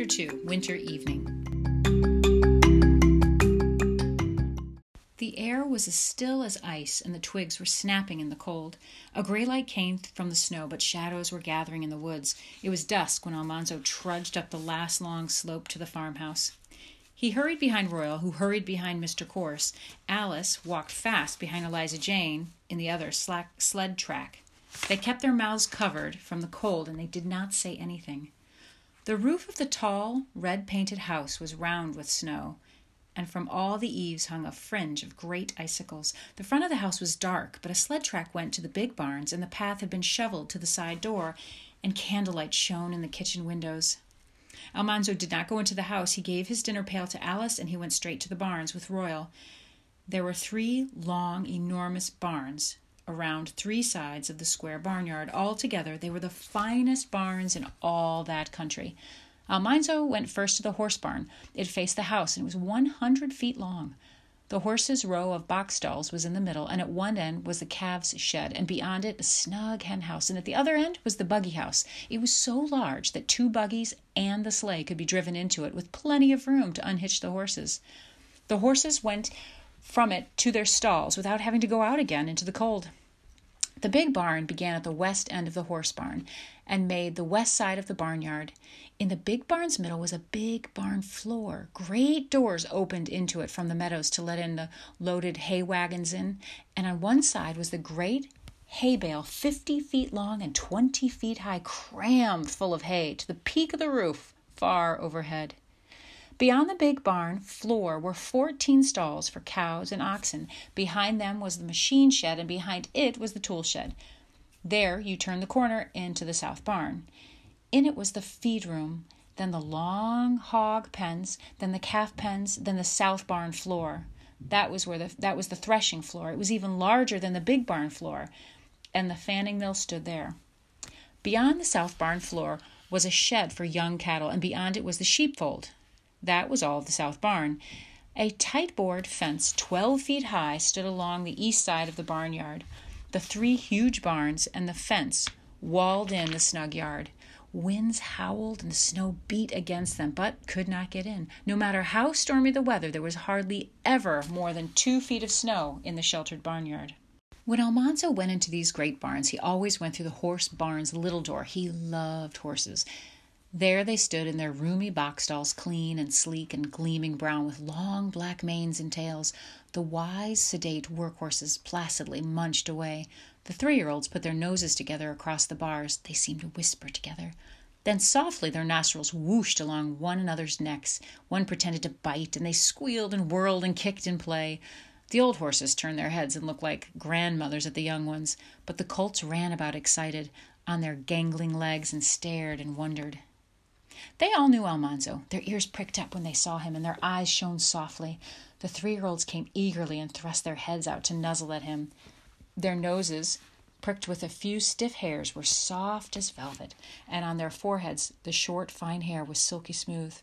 Chapter 2 Winter Evening. The air was as still as ice, and the twigs were snapping in the cold. A gray light came from the snow, but shadows were gathering in the woods. It was dusk when Almanzo trudged up the last long slope to the farmhouse. He hurried behind Royal, who hurried behind Mr. Corse. Alice walked fast behind Eliza Jane in the other slack sled track. They kept their mouths covered from the cold, and they did not say anything. The roof of the tall, red painted house was round with snow, and from all the eaves hung a fringe of great icicles. The front of the house was dark, but a sled track went to the big barns, and the path had been shoveled to the side door, and candlelight shone in the kitchen windows. Almanzo did not go into the house. He gave his dinner pail to Alice, and he went straight to the barns with Royal. There were three long, enormous barns, around three sides of the square barnyard. Altogether, they were the finest barns in all that country. Almanzo went first to the horse barn. It faced the house and was 100 feet long. The horses' row of box stalls was in the middle, and at one end was the calves' shed, and beyond it a snug hen house, and at the other end was the buggy house. It was so large that two buggies and the sleigh could be driven into it, with plenty of room to unhitch the horses. The horses went from it to their stalls without having to go out again into the cold. The big barn began at the west end of the horse barn and made the west side of the barnyard. In the big barn's middle was a big barn floor. Great doors opened into it from the meadows to let in the loaded hay wagons in, and on one side was the great hay bale, 50 feet long and 20 feet high, crammed full of hay to the peak of the roof far overhead. Beyond the big barn floor were 14 stalls for cows and oxen. Behind them was the machine shed, and behind it was the tool shed. There you turned the corner into the south barn. In it was the feed room, then the long hog pens, then the calf pens, then the south barn floor. That was where the that was the threshing floor. It was even larger than the big barn floor, and the fanning mill stood there. Beyond the south barn floor was a shed for young cattle, and beyond it was the sheepfold. That was all of the south barn. A tight board fence, 12 feet high, stood along the east side of the barnyard. The three huge barns and the fence walled in the snug yard. Winds howled and the snow beat against them, but could not get in. No matter how stormy the weather, there was hardly ever more than two feet of snow in the sheltered barnyard. When Almanzo went into these great barns, he always went through the horse barn's little door. He loved horses. There they stood in their roomy box stalls, clean and sleek and gleaming brown, with long black manes and tails. The wise, sedate work horses placidly munched away. The three year olds put their noses together across the bars. They seemed to whisper together. Then softly their nostrils whooshed along one another's necks. One pretended to bite, and they squealed and whirled and kicked in play. The old horses turned their heads and looked like grandmothers at the young ones, but the colts ran about excited on their gangling legs and stared and wondered. They all knew Almanzo. Their ears pricked up when they saw him, and their eyes shone softly. The three year olds came eagerly and thrust their heads out to nuzzle at him. Their noses, pricked with a few stiff hairs, were soft as velvet, and on their foreheads the short, fine hair was silky smooth.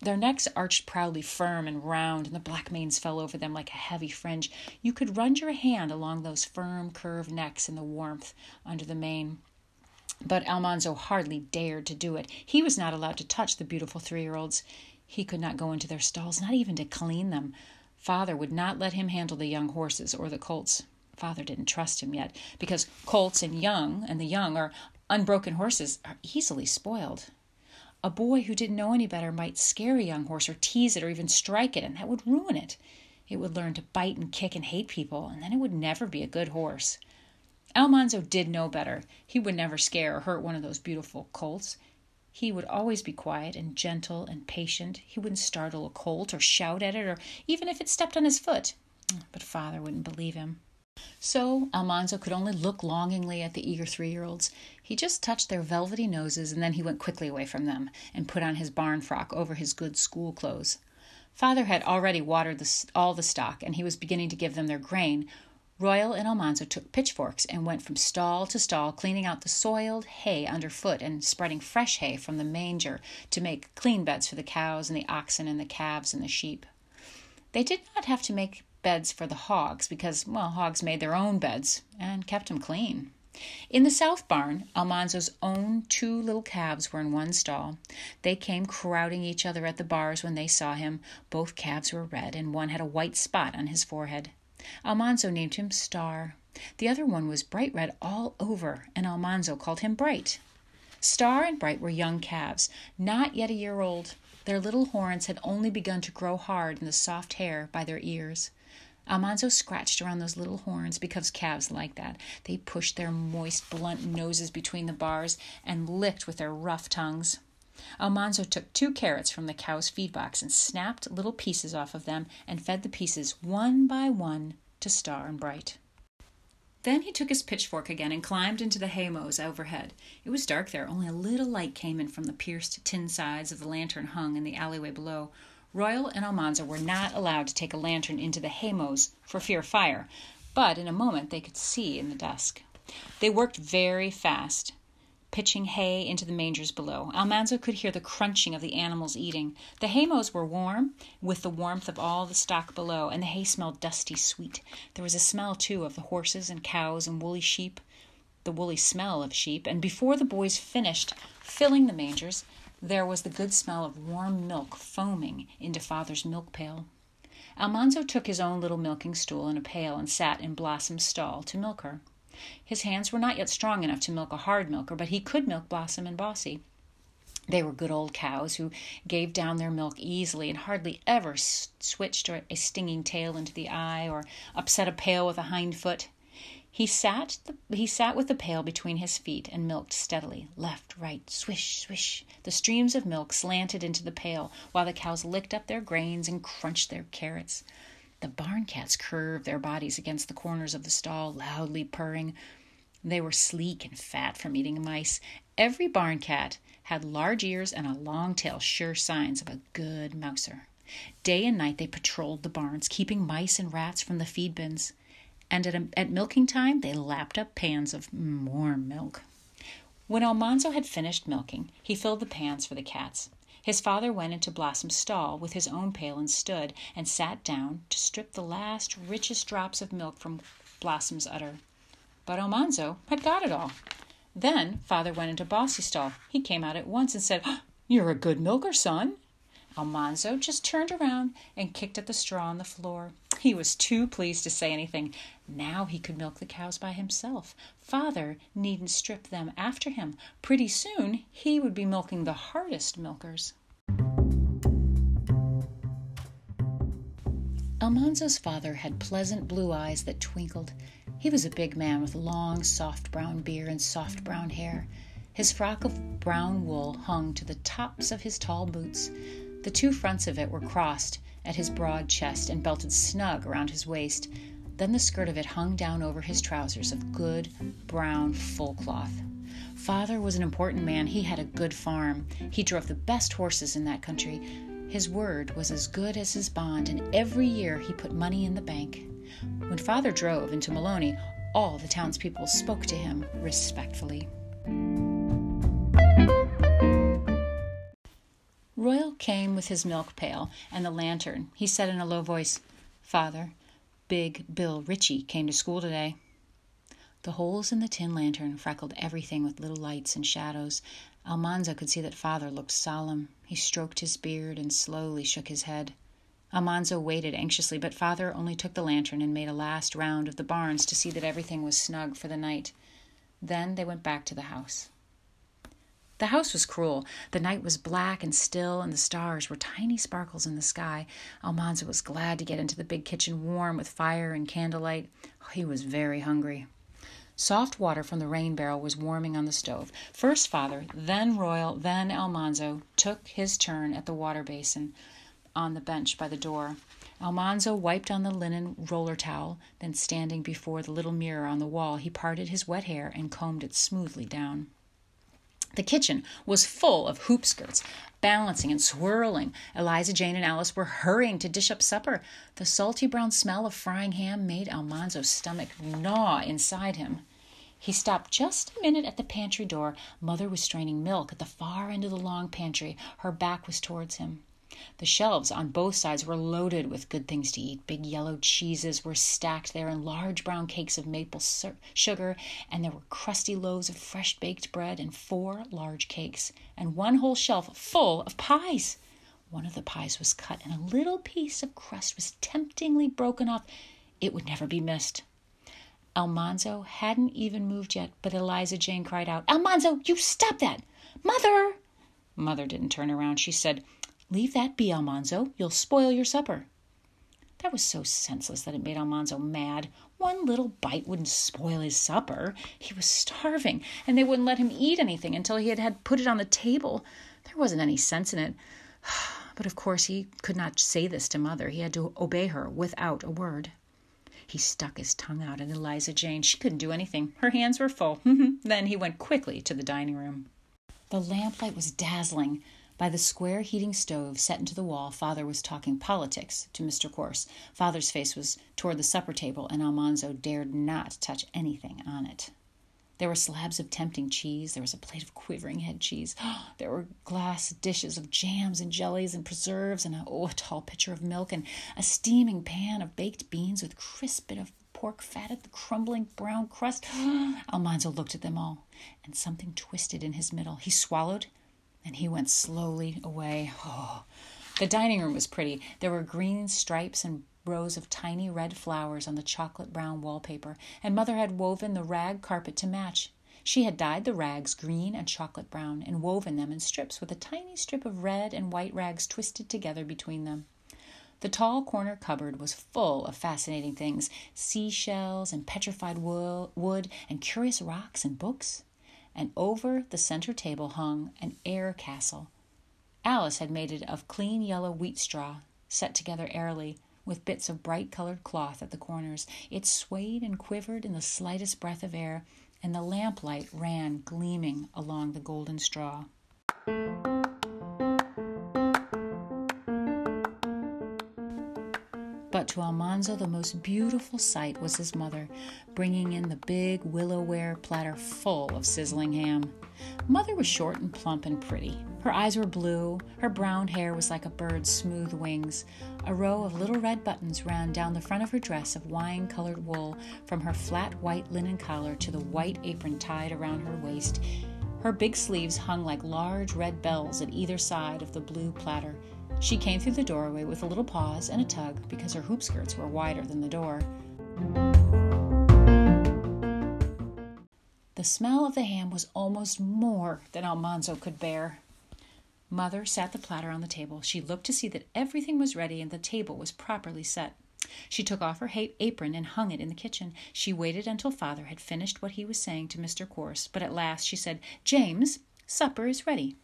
Their necks arched proudly firm and round, and the black manes fell over them like a heavy fringe. You could run your hand along those firm, curved necks in the warmth under the mane. But Almanzo hardly dared to do it. He was not allowed to touch the beautiful three year olds. He could not go into their stalls, not even to clean them. Father would not let him handle the young horses or the colts. Father didn't trust him yet, because colts and young and the young are unbroken horses are easily spoiled. A boy who didn't know any better might scare a young horse or tease it or even strike it, and that would ruin it. It would learn to bite and kick and hate people, and then it would never be a good horse. Almanzo did know better. He would never scare or hurt one of those beautiful colts. He would always be quiet and gentle and patient. He wouldn't startle a colt or shout at it, or even if it stepped on his foot. But father wouldn't believe him. So Almanzo could only look longingly at the eager three year olds. He just touched their velvety noses, and then he went quickly away from them and put on his barn frock over his good school clothes. Father had already watered the, all the stock, and he was beginning to give them their grain Royal and Almanzo took pitchforks and went from stall to stall, cleaning out the soiled hay underfoot and spreading fresh hay from the manger to make clean beds for the cows and the oxen and the calves and the sheep. They did not have to make beds for the hogs because, well, hogs made their own beds and kept them clean. In the south barn, Almanzo's own two little calves were in one stall. They came crowding each other at the bars when they saw him. Both calves were red, and one had a white spot on his forehead. Almanzo named him Star. The other one was bright red all over, and Almanzo called him Bright. Star and Bright were young calves, not yet a year old. Their little horns had only begun to grow hard in the soft hair by their ears. Almanzo scratched around those little horns because calves like that. They pushed their moist, blunt noses between the bars and licked with their rough tongues. Almanzo took two carrots from the cow's feed box and snapped little pieces off of them and fed the pieces one by one to Star and Bright. Then he took his pitchfork again and climbed into the haymows overhead. It was dark there, only a little light came in from the pierced tin sides of the lantern hung in the alleyway below. Royal and Almanzo were not allowed to take a lantern into the haymows for fear of fire, but in a moment they could see in the dusk. They worked very fast, pitching hay into the mangers below. Almanzo could hear the crunching of the animals eating. The haymows were warm with the warmth of all the stock below, and the hay smelled dusty sweet. There was a smell, too, of the horses and cows and woolly sheep, the woolly smell of sheep, and before the boys finished filling the mangers, there was the good smell of warm milk foaming into father's milk pail. Almanzo took his own little milking stool and a pail and sat in Blossom's stall to milk her. His hands were not yet strong enough to milk a hard milker, but he could milk Blossom and Bossy. They were good old cows who gave down their milk easily and hardly ever switched a stinging tail into the eye or upset a pail with a hind foot. He sat, the, he sat with the pail between his feet and milked steadily, left, right, swish, swish. The streams of milk slanted into the pail while the cows licked up their grains and crunched their carrots. The barn cats curved their bodies against the corners of the stall, loudly purring. They were sleek and fat from eating mice. Every barn cat had large ears and a long tail, sure signs of a good mouser. Day and night they patrolled the barns, keeping mice and rats from the feed bins and at, a, at milking time they lapped up pans of warm milk. When Almanzo had finished milking, he filled the pans for the cats. His father went into Blossom's stall with his own pail and stood and sat down to strip the last richest drops of milk from Blossom's udder. But Almanzo had got it all. Then father went into Bossy's stall. He came out at once and said, You're a good milker, son. Almanzo just turned around and kicked at the straw on the floor. He was too pleased to say anything. Now he could milk the cows by himself. Father needn't strip them after him. Pretty soon he would be milking the hardest milkers. Almanzo's father had pleasant blue eyes that twinkled. He was a big man with long, soft brown beard and soft brown hair. His frock of brown wool hung to the tops of his tall boots. The two fronts of it were crossed at his broad chest and belted snug around his waist. Then the skirt of it hung down over his trousers of good brown full cloth. Father was an important man. He had a good farm. He drove the best horses in that country. His word was as good as his bond, and every year he put money in the bank. When father drove into Malone, all the townspeople spoke to him respectfully. Royal came with his milk pail and the lantern. He said in a low voice, Father, big Bill Ritchie came to school today. The holes in the tin lantern freckled everything with little lights and shadows. Almanzo could see that father looked solemn. He stroked his beard and slowly shook his head. Almanzo waited anxiously, but father only took the lantern and made a last round of the barns to see that everything was snug for the night. Then they went back to the house. The house was cruel. The night was black and still, and the stars were tiny sparkles in the sky. Almanzo was glad to get into the big kitchen warm with fire and candlelight. He was very hungry. Soft water from the rain barrel was warming on the stove. First father, then Royal, then Almanzo took his turn at the water basin on the bench by the door. Almanzo wiped on the linen roller towel, then standing before the little mirror on the wall, he parted his wet hair and combed it smoothly down. The kitchen was full of hoop skirts, balancing and swirling. Eliza Jane and Alice were hurrying to dish up supper. The salty brown smell of frying ham made Almanzo's stomach gnaw inside him. He stopped just a minute at the pantry door. Mother was straining milk at the far end of the long pantry. Her back was towards him. The shelves on both sides were loaded with good things to eat. Big yellow cheeses were stacked there, and large brown cakes of maple sugar, and there were crusty loaves of fresh baked bread, and four large cakes, and one whole shelf full of pies. One of the pies was cut, and a little piece of crust was temptingly broken off. It would never be missed. Almanzo hadn't even moved yet, but Eliza Jane cried out, Almanzo, you stop that! Mother! Mother didn't turn around. She said, Leave that be, Almanzo. You'll spoil your supper. That was so senseless that it made Almanzo mad. One little bite wouldn't spoil his supper. He was starving, and they wouldn't let him eat anything until he had had put it on the table. There wasn't any sense in it. But of course he could not say this to mother. He had to obey her without a word. He stuck his tongue out at Eliza Jane. She couldn't do anything. Her hands were full. then he went quickly to the dining room. The lamplight was dazzling. By the square heating stove set into the wall, father was talking politics to Mr. Corse. Father's face was toward the supper table, and Almanzo dared not touch anything on it. There were slabs of tempting cheese. There was a plate of quivering head cheese. There were glass dishes of jams and jellies and preserves, and a, oh, a tall pitcher of milk, and a steaming pan of baked beans with crisp bit of pork fat at the crumbling brown crust. Almanzo looked at them all, and something twisted in his middle. He swallowed and he went slowly away. Oh. The dining room was pretty. There were green stripes and rows of tiny red flowers on the chocolate brown wallpaper, and Mother had woven the rag carpet to match. She had dyed the rags green and chocolate brown and woven them in strips with a tiny strip of red and white rags twisted together between them. The tall corner cupboard was full of fascinating things seashells and petrified wood and curious rocks and books and over the center table hung an air castle. Alice had made it of clean yellow wheat straw, set together airily, with bits of bright colored cloth at the corners. It swayed and quivered in the slightest breath of air, and the lamplight ran gleaming along the golden straw. To Almanzo, the most beautiful sight was his mother, bringing in the big willowware platter full of sizzling ham. Mother was short and plump and pretty. Her eyes were blue, her brown hair was like a bird's smooth wings. A row of little red buttons ran down the front of her dress of wine colored wool from her flat white linen collar to the white apron tied around her waist. Her big sleeves hung like large red bells at either side of the blue platter. She came through the doorway with a little pause and a tug because her hoop skirts were wider than the door. The smell of the ham was almost more than Almanzo could bear. Mother sat the platter on the table. She looked to see that everything was ready and the table was properly set. She took off her apron and hung it in the kitchen. She waited until father had finished what he was saying to Mr. Corse, but at last she said, James, supper is ready.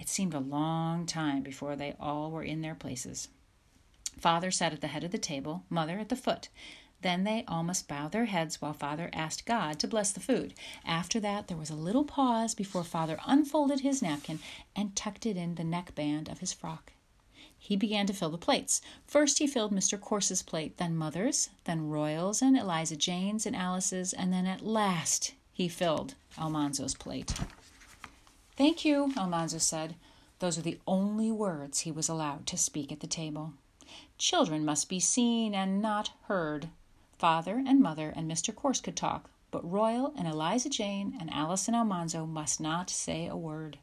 It seemed a long time before they all were in their places. Father sat at the head of the table, Mother at the foot. Then they all must bow their heads while Father asked God to bless the food. After that, there was a little pause before Father unfolded his napkin and tucked it in the neckband of his frock. He began to fill the plates. First, he filled Mr. Corse's plate, then Mother's, then Royal's and Eliza Jane's and Alice's, and then at last he filled Almanzo's plate. Thank you, Almanzo said. Those were the only words he was allowed to speak at the table. Children must be seen and not heard. Father and mother and Mr. Corse could talk, but Royal and Eliza Jane and Alice and Almanzo must not say a word.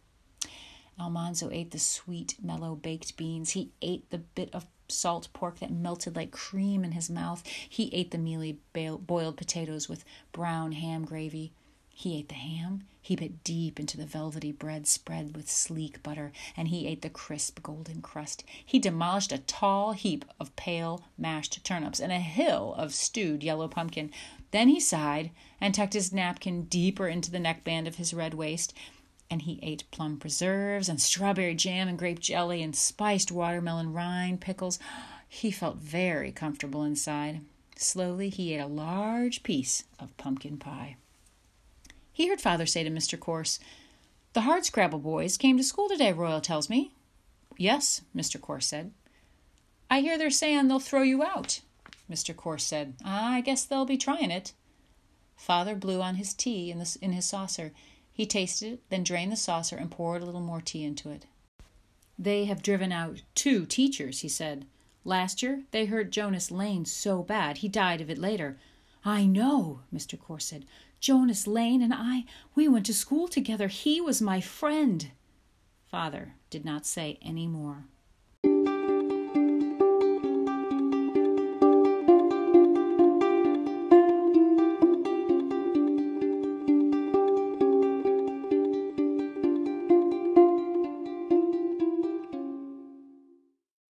Almanzo ate the sweet, mellow baked beans. He ate the bit of salt pork that melted like cream in his mouth. He ate the mealy boiled potatoes with brown ham gravy. He ate the ham, he bit deep into the velvety bread spread with sleek butter, and he ate the crisp golden crust. He demolished a tall heap of pale mashed turnips and a hill of stewed yellow pumpkin. Then he sighed and tucked his napkin deeper into the neckband of his red waist, and he ate plum preserves and strawberry jam and grape jelly and spiced watermelon rind pickles. He felt very comfortable inside. Slowly he ate a large piece of pumpkin pie. He heard father say to Mr. Corse, The Hardscrabble boys came to school today, Royal tells me. Yes, Mr. Corse said. I hear they're saying they'll throw you out. Mr. Corse said, ah, I guess they'll be trying it. Father blew on his tea in, the, in his saucer. He tasted it, then drained the saucer and poured a little more tea into it. They have driven out two teachers, he said. Last year they hurt Jonas Lane so bad he died of it later. I know, Mr. Corse said. Jonas Lane and I, we went to school together. He was my friend. Father did not say any more.